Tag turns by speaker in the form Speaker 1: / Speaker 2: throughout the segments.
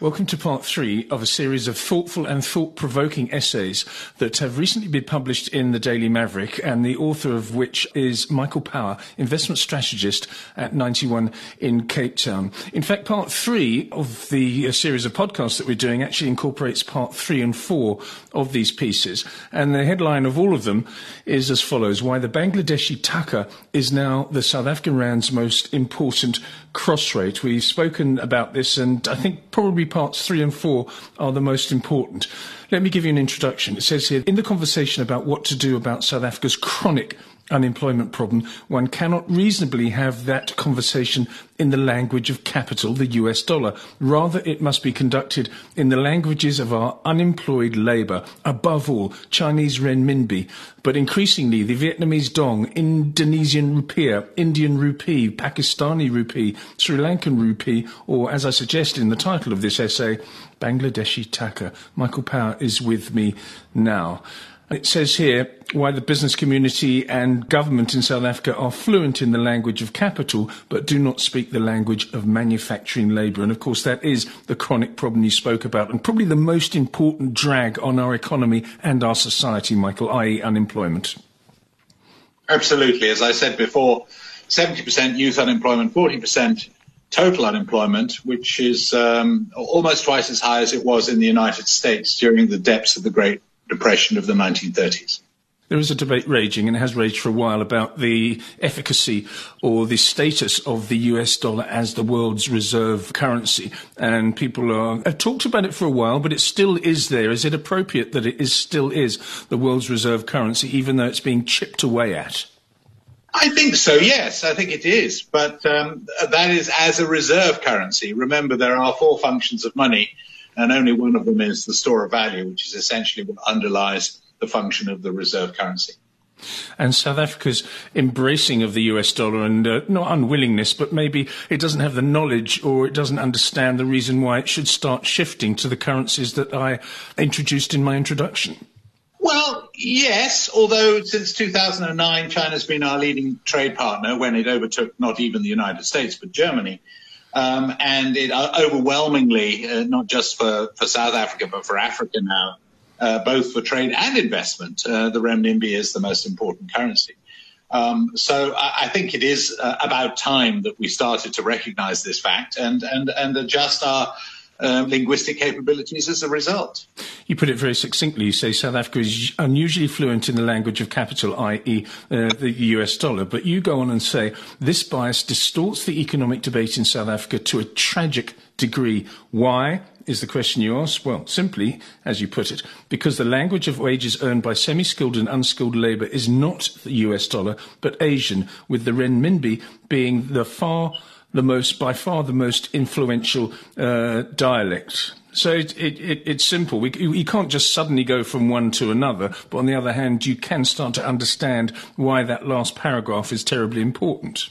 Speaker 1: Welcome to part three of a series of thoughtful and thought provoking essays that have recently been published in the Daily Maverick, and the author of which is Michael Power, investment strategist at 91 in Cape Town. In fact, part three of the uh, series of podcasts that we're doing actually incorporates part three and four of these pieces. And the headline of all of them is as follows Why the Bangladeshi Taka is now the South African Rand's most important cross rate. We've spoken about this, and I think probably parts three and four are the most important. Let me give you an introduction. It says here, in the conversation about what to do about South Africa's chronic unemployment problem, one cannot reasonably have that conversation in the language of capital, the US dollar. Rather, it must be conducted in the languages of our unemployed labour, above all, Chinese renminbi, but increasingly the Vietnamese dong, Indonesian rupiah, Indian rupee, Pakistani rupee, Sri Lankan rupee, or as I suggested in the title of this essay, Bangladeshi taka. Michael Power is with me now. It says here why the business community and government in South Africa are fluent in the language of capital but do not speak the language of manufacturing labour. And of course, that is the chronic problem you spoke about and probably the most important drag on our economy and our society, Michael, i.e., unemployment.
Speaker 2: Absolutely. As I said before, 70% youth unemployment, 40% total unemployment, which is um, almost twice as high as it was in the United States during the depths of the Great Depression of the 1930s.
Speaker 1: There is a debate raging, and it has raged for a while, about the efficacy or the status of the US dollar as the world's reserve currency. And people are, have talked about it for a while, but it still is there. Is it appropriate that it is still is the world's reserve currency, even though it's being chipped away at?
Speaker 2: I think so, yes, I think it is. But um, that is as a reserve currency. Remember, there are four functions of money and only one of them is the store of value, which is essentially what underlies the function of the reserve currency.
Speaker 1: And South Africa's embracing of the US dollar and uh, not unwillingness, but maybe it doesn't have the knowledge or it doesn't understand the reason why it should start shifting to the currencies that I introduced in my introduction.
Speaker 2: Well, yes, although since 2009, China's been our leading trade partner when it overtook not even the United States, but Germany. Um, and it uh, overwhelmingly, uh, not just for, for South Africa, but for Africa now, uh, both for trade and investment, uh, the renminbi is the most important currency. Um, so I, I, think it is uh, about time that we started to recognize this fact and, and, and adjust our uh, linguistic capabilities as a result.
Speaker 1: You put it very succinctly. You say South Africa is unusually fluent in the language of capital, i.e., uh, the US dollar. But you go on and say this bias distorts the economic debate in South Africa to a tragic degree. Why? Is the question you ask? Well, simply, as you put it, because the language of wages earned by semi skilled and unskilled labour is not the US dollar, but Asian, with the renminbi being the far the most, by far the most influential uh, dialect. So it, it, it, it's simple. We, you can't just suddenly go from one to another, but on the other hand, you can start to understand why that last paragraph is terribly important.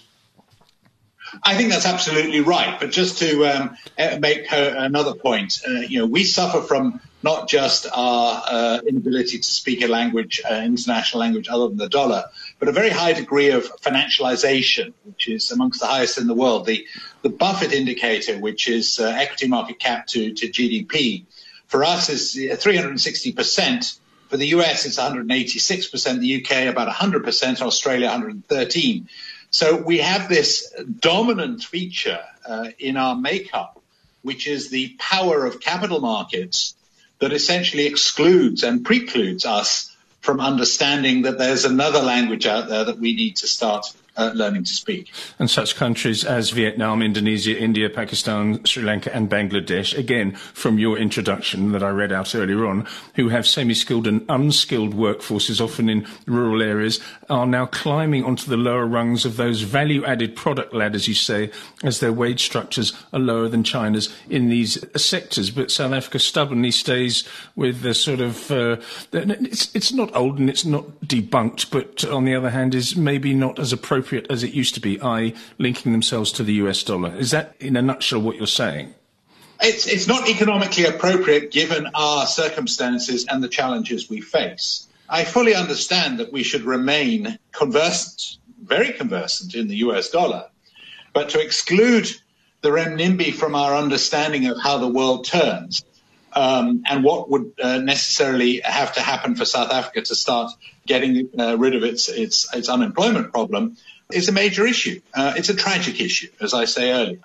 Speaker 2: I think that's absolutely right. But just to um, eh, make another point, uh, you know, we suffer from not just our uh, inability to speak a language, uh, international language other than the dollar, but a very high degree of financialization, which is amongst the highest in the world. The, the Buffett indicator, which is uh, equity market cap to, to GDP, for us is 360%. For the US, it's 186%, the UK about 100%, Australia 113. So we have this dominant feature uh, in our makeup, which is the power of capital markets that essentially excludes and precludes us from understanding that there's another language out there that we need to start uh, learning to speak.
Speaker 1: And such countries as Vietnam, Indonesia, India, Pakistan, Sri Lanka, and Bangladesh, again, from your introduction that I read out earlier on, who have semi skilled and unskilled workforces, often in rural areas, are now climbing onto the lower rungs of those value added product ladders, you say, as their wage structures are lower than China's in these sectors. But South Africa stubbornly stays with the sort of, uh, it's, it's not old and it's not debunked, but on the other hand, is maybe not as appropriate appropriate as it used to be, i.e., linking themselves to the US dollar. Is that, in a nutshell, what you're saying?
Speaker 2: It's, it's not economically appropriate given our circumstances and the challenges we face. I fully understand that we should remain conversant very conversant in the US dollar. But to exclude the renminbi from our understanding of how the world turns um, and what would uh, necessarily have to happen for South Africa to start getting uh, rid of its, its, its unemployment problem is a major issue. Uh, it's a tragic issue, as I say earlier.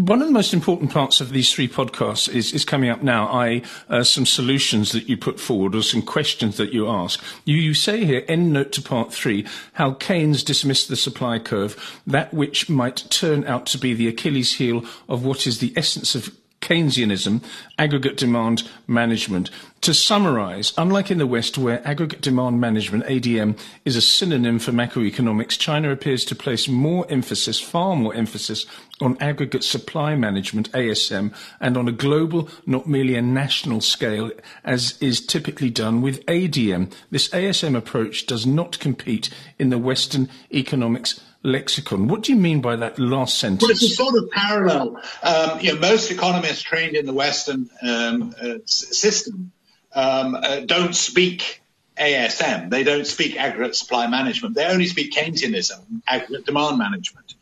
Speaker 1: One of the most important parts of these three podcasts is, is coming up now, i.e., uh, some solutions that you put forward or some questions that you ask. You, you say here, end note to part three, how Keynes dismissed the supply curve, that which might turn out to be the Achilles heel of what is the essence of Keynesianism, aggregate demand management. To summarize, unlike in the West, where aggregate demand management, ADM, is a synonym for macroeconomics, China appears to place more emphasis, far more emphasis, on aggregate supply management, ASM, and on a global, not merely a national scale, as is typically done with ADM. This ASM approach does not compete in the Western economics lexicon. What do you mean by that last sentence?
Speaker 2: Well, it's a sort of parallel. Um, you know, most economists trained in the Western um, uh, system um, uh, don't speak ASM. They don't speak aggregate supply management. They only speak Keynesianism, aggregate demand management.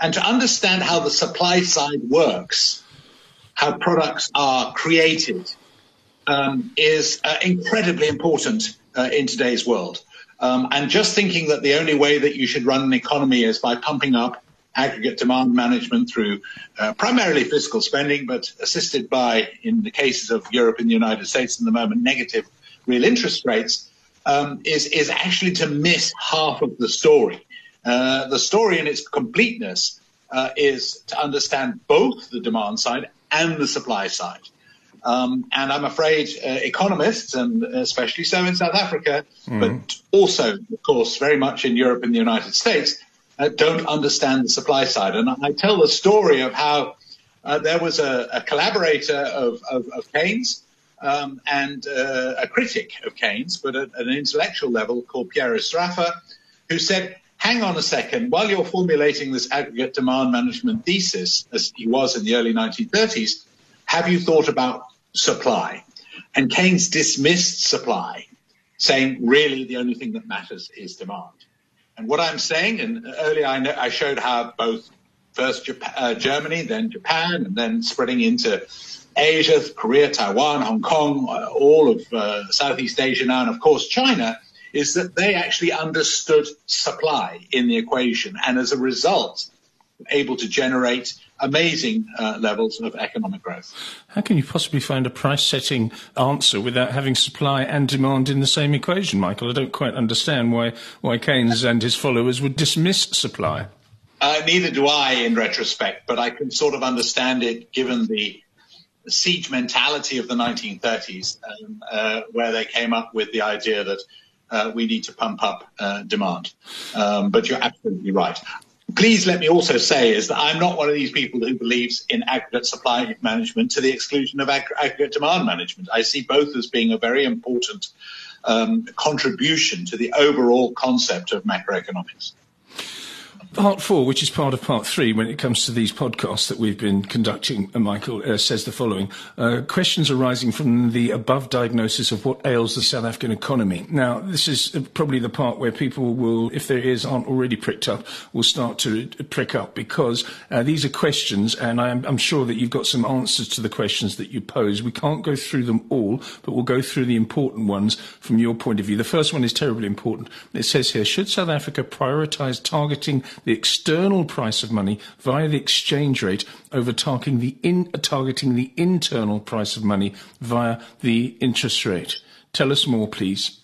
Speaker 2: And to understand how the supply side works, how products are created, um, is uh, incredibly important uh, in today's world. Um, and just thinking that the only way that you should run an economy is by pumping up aggregate demand management through uh, primarily fiscal spending, but assisted by, in the cases of Europe and the United States in the moment, negative real interest rates, um, is, is actually to miss half of the story. Uh, the story in its completeness uh, is to understand both the demand side and the supply side. Um, and I'm afraid uh, economists, and especially so in South Africa, mm. but also, of course, very much in Europe and the United States, uh, don't understand the supply side. And I tell the story of how uh, there was a, a collaborator of, of, of Keynes um, and uh, a critic of Keynes, but at, at, an intellectual level called Piero Sraffa, who said, hang on a second, while you're formulating this aggregate demand management thesis, as he was in the early 1930s, have you thought about supply. And Keynes dismissed supply, saying really the only thing that matters is demand. And what I'm saying, and earlier I, know, I showed how both first Japan, uh, Germany, then Japan, and then spreading into Asia, Korea, Taiwan, Hong Kong, uh, all of uh, Southeast Asia now, and of course China, is that they actually understood supply in the equation, and as a result, able to generate amazing uh, levels of economic growth.
Speaker 1: How can you possibly find a price setting answer without having supply and demand in the same equation, Michael? I don't quite understand why, why Keynes and his followers would dismiss supply.
Speaker 2: Uh, neither do I in retrospect, but I can sort of understand it given the siege mentality of the 1930s, um, uh, where they came up with the idea that uh, we need to pump up uh, demand. Um, but you're absolutely right please let me also say is that I'm not one of these people who believes in aggregate supply management to the exclusion of ag- aggregate demand management. I see both as being a very important um, contribution to the overall concept of macroeconomics.
Speaker 1: Part four, which is part of part three when it comes to these podcasts that we've been conducting, uh, Michael, uh, says the following. Uh, questions arising from the above diagnosis of what ails the South African economy. Now, this is uh, probably the part where people will, if their ears aren't already pricked up, will start to prick up because uh, these are questions and I'm, I'm sure that you've got some answers to the questions that you pose. We can't go through them all, but we'll go through the important ones from your point of view. The first one is terribly important. It says here, should South Africa prioritise targeting the external price of money via the exchange rate over targeting the, in, targeting the internal price of money via the interest rate. Tell us more, please.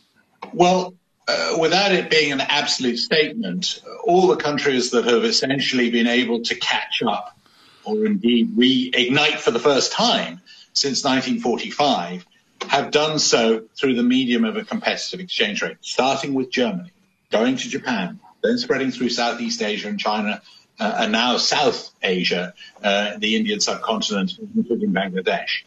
Speaker 2: Well, uh, without it being an absolute statement, all the countries that have essentially been able to catch up or indeed reignite for the first time since 1945 have done so through the medium of a competitive exchange rate, starting with Germany, going to Japan, then spreading through Southeast Asia and China, uh, and now South Asia, uh, the Indian subcontinent, including Bangladesh.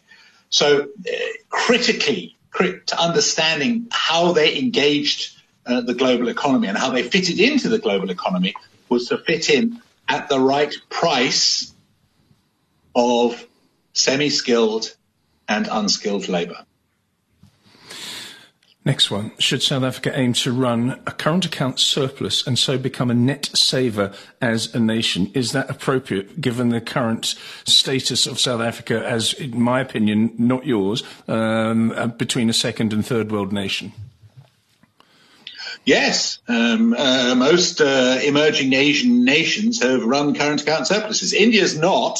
Speaker 2: So uh, critically, crit- to understanding how they engaged uh, the global economy and how they fitted into the global economy was to fit in at the right price of semi-skilled and unskilled labor.
Speaker 1: Next one. Should South Africa aim to run a current account surplus and so become a net saver as a nation? Is that appropriate given the current status of South Africa as, in my opinion, not yours, um, uh, between a second and third world nation?
Speaker 2: Yes, um, uh, most uh, emerging Asian nations have run current account surpluses. India's not,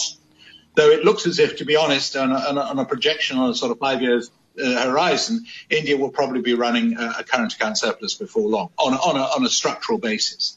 Speaker 2: though it looks as if, to be honest, on a, on a projection on a sort of five years horizon, India will probably be running a, a current account surplus before long on, on, a, on a structural basis.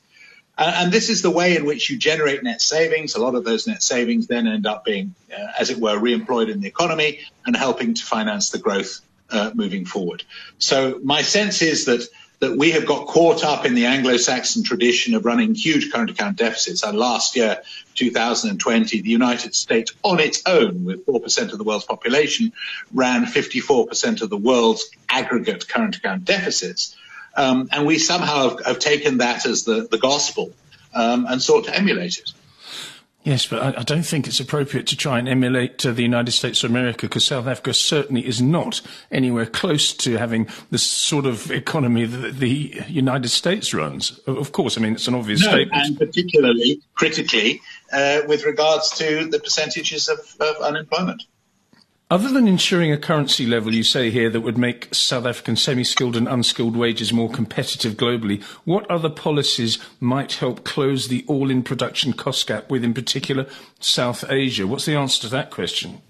Speaker 2: Uh, and this is the way in which you generate net savings. A lot of those net savings then end up being, uh, as it were, reemployed in the economy and helping to finance the growth uh, moving forward. So my sense is that that we have got caught up in the Anglo-Saxon tradition of running huge current account deficits. And last year, 2020, the United States on its own, with 4% of the world's population, ran 54% of the world's aggregate current account deficits. Um, and we somehow have, have, taken that as the, the gospel um, and sought to emulate it.
Speaker 1: Yes, but I, don't think it's appropriate to try and emulate uh, the United States of America because South Africa certainly is not anywhere close to having the sort of economy that the United States runs. Of course, I mean, it's an obvious
Speaker 2: no,
Speaker 1: statement.
Speaker 2: And particularly, critically, uh, with regards to the percentages of, of unemployment.
Speaker 1: Other than ensuring a currency level, you say here, that would make South African semi-skilled and unskilled wages more competitive globally, what other policies might help close the all-in production cost gap with, in particular, South Asia? What's the answer to that question?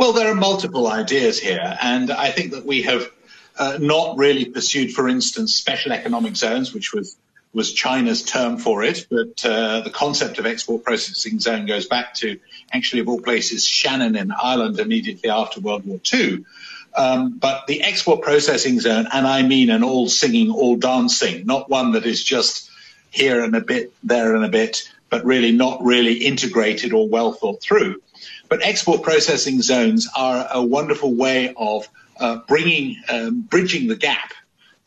Speaker 2: Well, there are multiple ideas here, and I think that we have uh, not really pursued, for instance, special economic zones, which was was China's term for it, but uh, the concept of export processing zone goes back to actually of all places Shannon in Ireland immediately after World War II. Um, but the export processing zone, and I mean an all singing, all dancing, not one that is just here and a bit, there and a bit, but really not really integrated or well thought through. But export processing zones are a wonderful way of uh, bringing, um, bridging the gap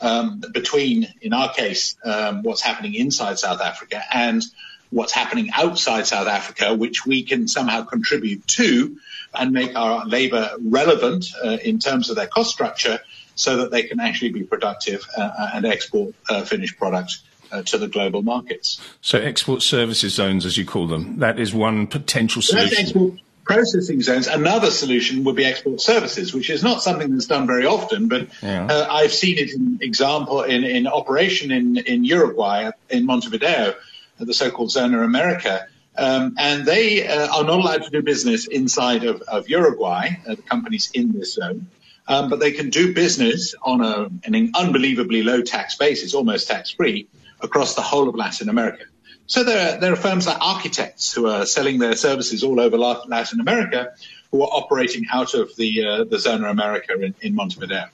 Speaker 2: um, between, in our case, um, what's happening inside South Africa and what's happening outside South Africa, which we can somehow contribute to and make our labour relevant uh, in terms of their cost structure so that they can actually be productive uh, and export uh, finished products uh, to the global markets.
Speaker 1: So export services zones, as you call them, that is one potential solution
Speaker 2: processing zones. Another solution would be export services, which is not something that's done very often, but yeah. uh, I've seen it in example in, in operation in, in Uruguay, in Montevideo, the so-called Zona America. Um, and they uh, are not allowed to do business inside of, of Uruguay, uh, the companies in this zone. Um, but they can do business on a, an unbelievably low tax basis, almost tax free, across the whole of Latin America. So there are, there are firms like architects who are selling their services all over Latin America who are operating out of the, uh, the Zona America in, in Montevideo.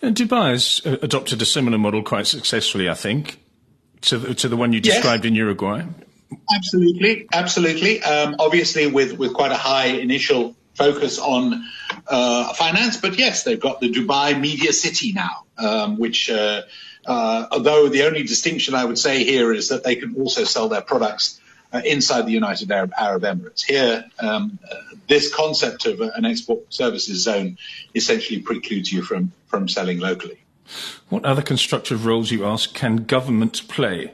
Speaker 1: And Dubai has uh, adopted a similar model quite successfully, I think, to the, to the one you described yes. in Uruguay.
Speaker 2: Absolutely, absolutely. Um, obviously, with, with quite a high initial focus on uh, finance, but yes, they've got the Dubai Media City now, um, which uh, uh, although the only distinction I would say here is that they can also sell their products uh, inside the United Arab, Arab Emirates. Here, um, uh, this concept of an export services zone essentially precludes you from, from selling locally.
Speaker 1: What other constructive roles, you ask, can government play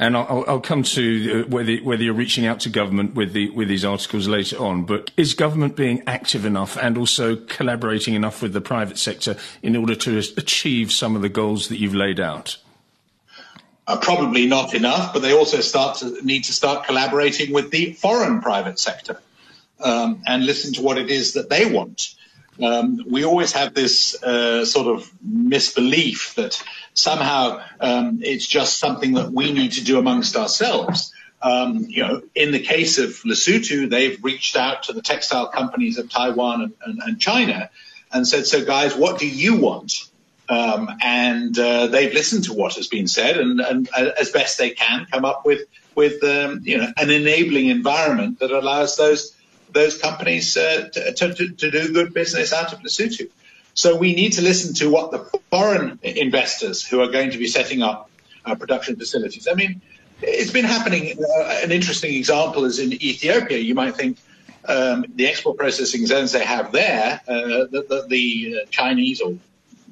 Speaker 1: and I'll, I'll come to uh, whether, whether you're reaching out to government with, the, with these articles later on. But is government being active enough and also collaborating enough with the private sector in order to achieve some of the goals that you've laid out?
Speaker 2: Uh, probably not enough, but they also start to need to start collaborating with the foreign private sector um, and listen to what it is that they want. Um, we always have this uh, sort of misbelief that somehow um, it's just something that we need to do amongst ourselves. Um, you know, in the case of Lesotho, they've reached out to the textile companies of Taiwan and, and, and China and said, "So, guys, what do you want?" Um, and uh, they've listened to what has been said and, and uh, as best they can come up with with um, you know an enabling environment that allows those those companies uh, to, to, to, do good business out of Lesotho. So we need to listen to what the foreign investors who are going to be setting up uh, production facilities. I mean, it's been happening. Uh, an interesting example is in Ethiopia. You might think um, the export processing zones they have there, uh, the, the, the, uh, Chinese or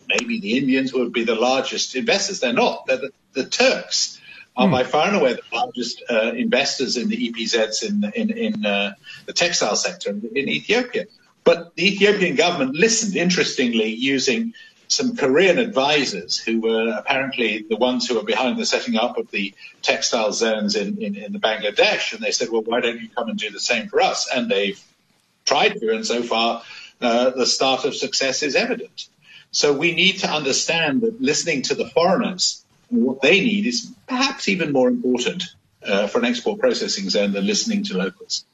Speaker 2: maybe the Indians would be the largest investors. They're not. They're the, the Turks are by far and away the largest uh, investors in the EPZs in in, in uh, the textile sector in, in Ethiopia. But the Ethiopian government listened, interestingly, using some Korean advisors who were apparently the ones who were behind the setting up of the textile zones in, in, in the Bangladesh. And they said, well, why don't you come and do the same for us? And they've tried to, and so far uh, the start of success is evident. So we need to understand that listening to the foreigners what they need is perhaps even more important uh, for an export processing zone than listening to locals.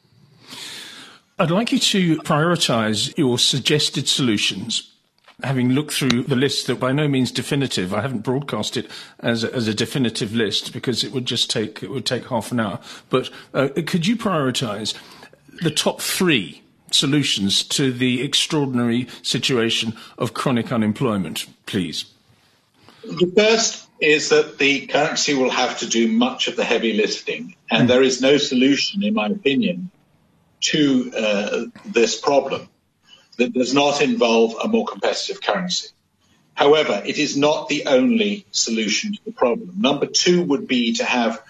Speaker 3: I'd like you to prioritize your suggested solutions having looked through the list that by no means definitive, I haven't broadcast it as a, as a definitive list because it would just take it would take half an hour. But uh, could you prioritise the top three solutions to the extraordinary situation of chronic unemployment, please?
Speaker 2: The first is that the currency will have to do much of the heavy lifting, and mm. there is no solution, in my opinion, to uh, this problem that does not involve a more competitive currency. However, it is not the only solution to the problem. Number two would be to have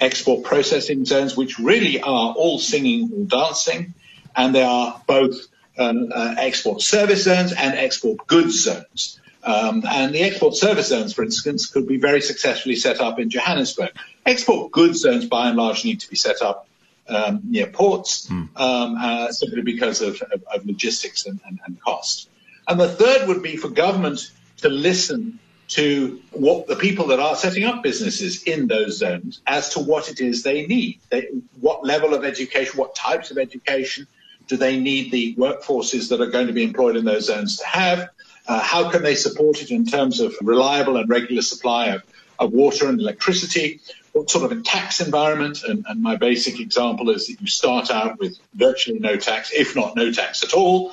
Speaker 2: export processing zones, which really are all singing or dancing, and they are both um, uh, export service zones and export goods zones. Um, and the export service zones, for instance, could be very successfully set up in Johannesburg. Export goods zones, by and large, need to be set up um, near ports mm. um, uh, simply because of, of, of logistics and, and, and, cost. And the third would be for government to listen to what the people that are setting up businesses in those zones as to what it is they need. They, what level of education, what types of education do they need the workforces that are going to be employed in those zones to have? Uh, how can they support it in terms of reliable and regular supply of, of water and electricity? what sort of a tax environment. And, and my basic example is that you start out with virtually no tax, if not no tax at all.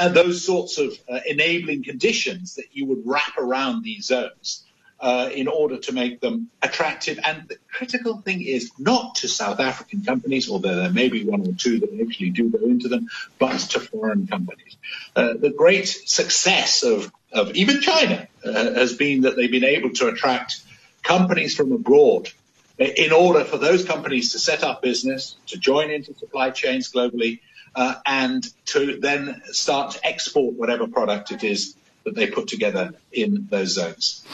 Speaker 2: And those sorts of uh, enabling conditions that you would wrap around these zones uh, in order to make them attractive. And the critical thing is not to South African companies, although there may be one or two that actually do go into them, but to foreign companies. Uh, the great success of, of even China uh, has been that they've been able to attract companies from abroad in order for those companies to set up business, to join into supply chains globally, uh, and to then start to export whatever product it is that they put together in those zones.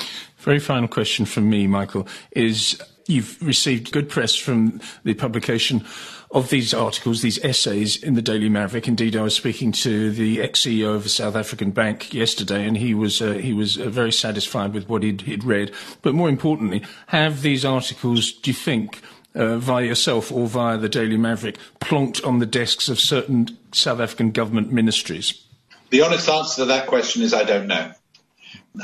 Speaker 3: Very final question from me, Michael, is you've received good press from the publication of these articles, these essays in the Daily Maverick. Indeed, I was speaking to the ex-CEO of a South African bank yesterday, and he was uh, he was uh, very satisfied with what he'd, he'd, read. But more importantly, have these articles, do you think, uh, via yourself or via the Daily Maverick, plonked on the desks of certain South African government ministries?
Speaker 2: The honest answer to that question is I don't know.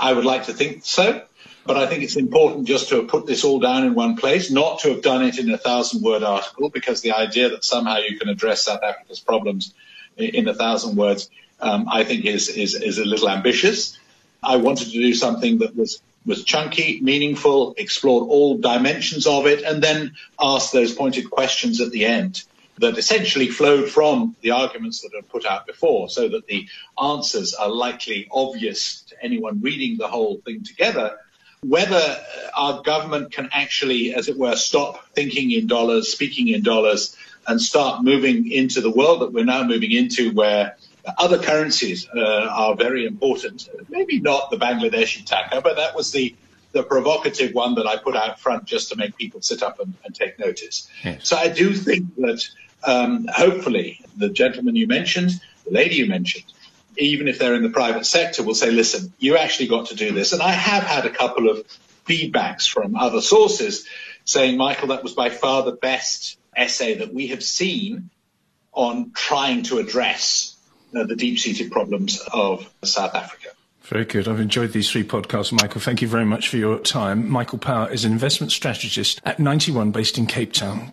Speaker 2: I would like to think so. But I think it's important just to have put this all down in one place, not to have done it in a thousand word article, because the idea that somehow you can address South Africa's problems in a thousand words, um, I think is, is, is a little ambitious. I wanted to do something that was, was chunky, meaningful, explored all dimensions of it, and then ask those pointed questions at the end that essentially flowed from the arguments that are put out before so that the answers are likely obvious to anyone reading the whole thing together whether our government can actually, as it were, stop thinking in dollars, speaking in dollars, and start moving into the world that we're now moving into where other currencies uh, are very important. Maybe not the Bangladeshi taka, but that was the, the provocative one that I put out front just to make people sit up and, and take notice. Yes. So I do think that um, hopefully the gentleman you mentioned, the lady you mentioned, even if they're in the private sector, will say, listen, you actually got to do this. And I have had a couple of feedbacks from other sources saying, Michael, that was by far the best essay that we have seen on trying to address uh, the deep-seated problems of South Africa.
Speaker 3: Very good. I've enjoyed these three podcasts, Michael. Thank you very much for your time. Michael Power is an investment strategist at 91 based in Cape Town.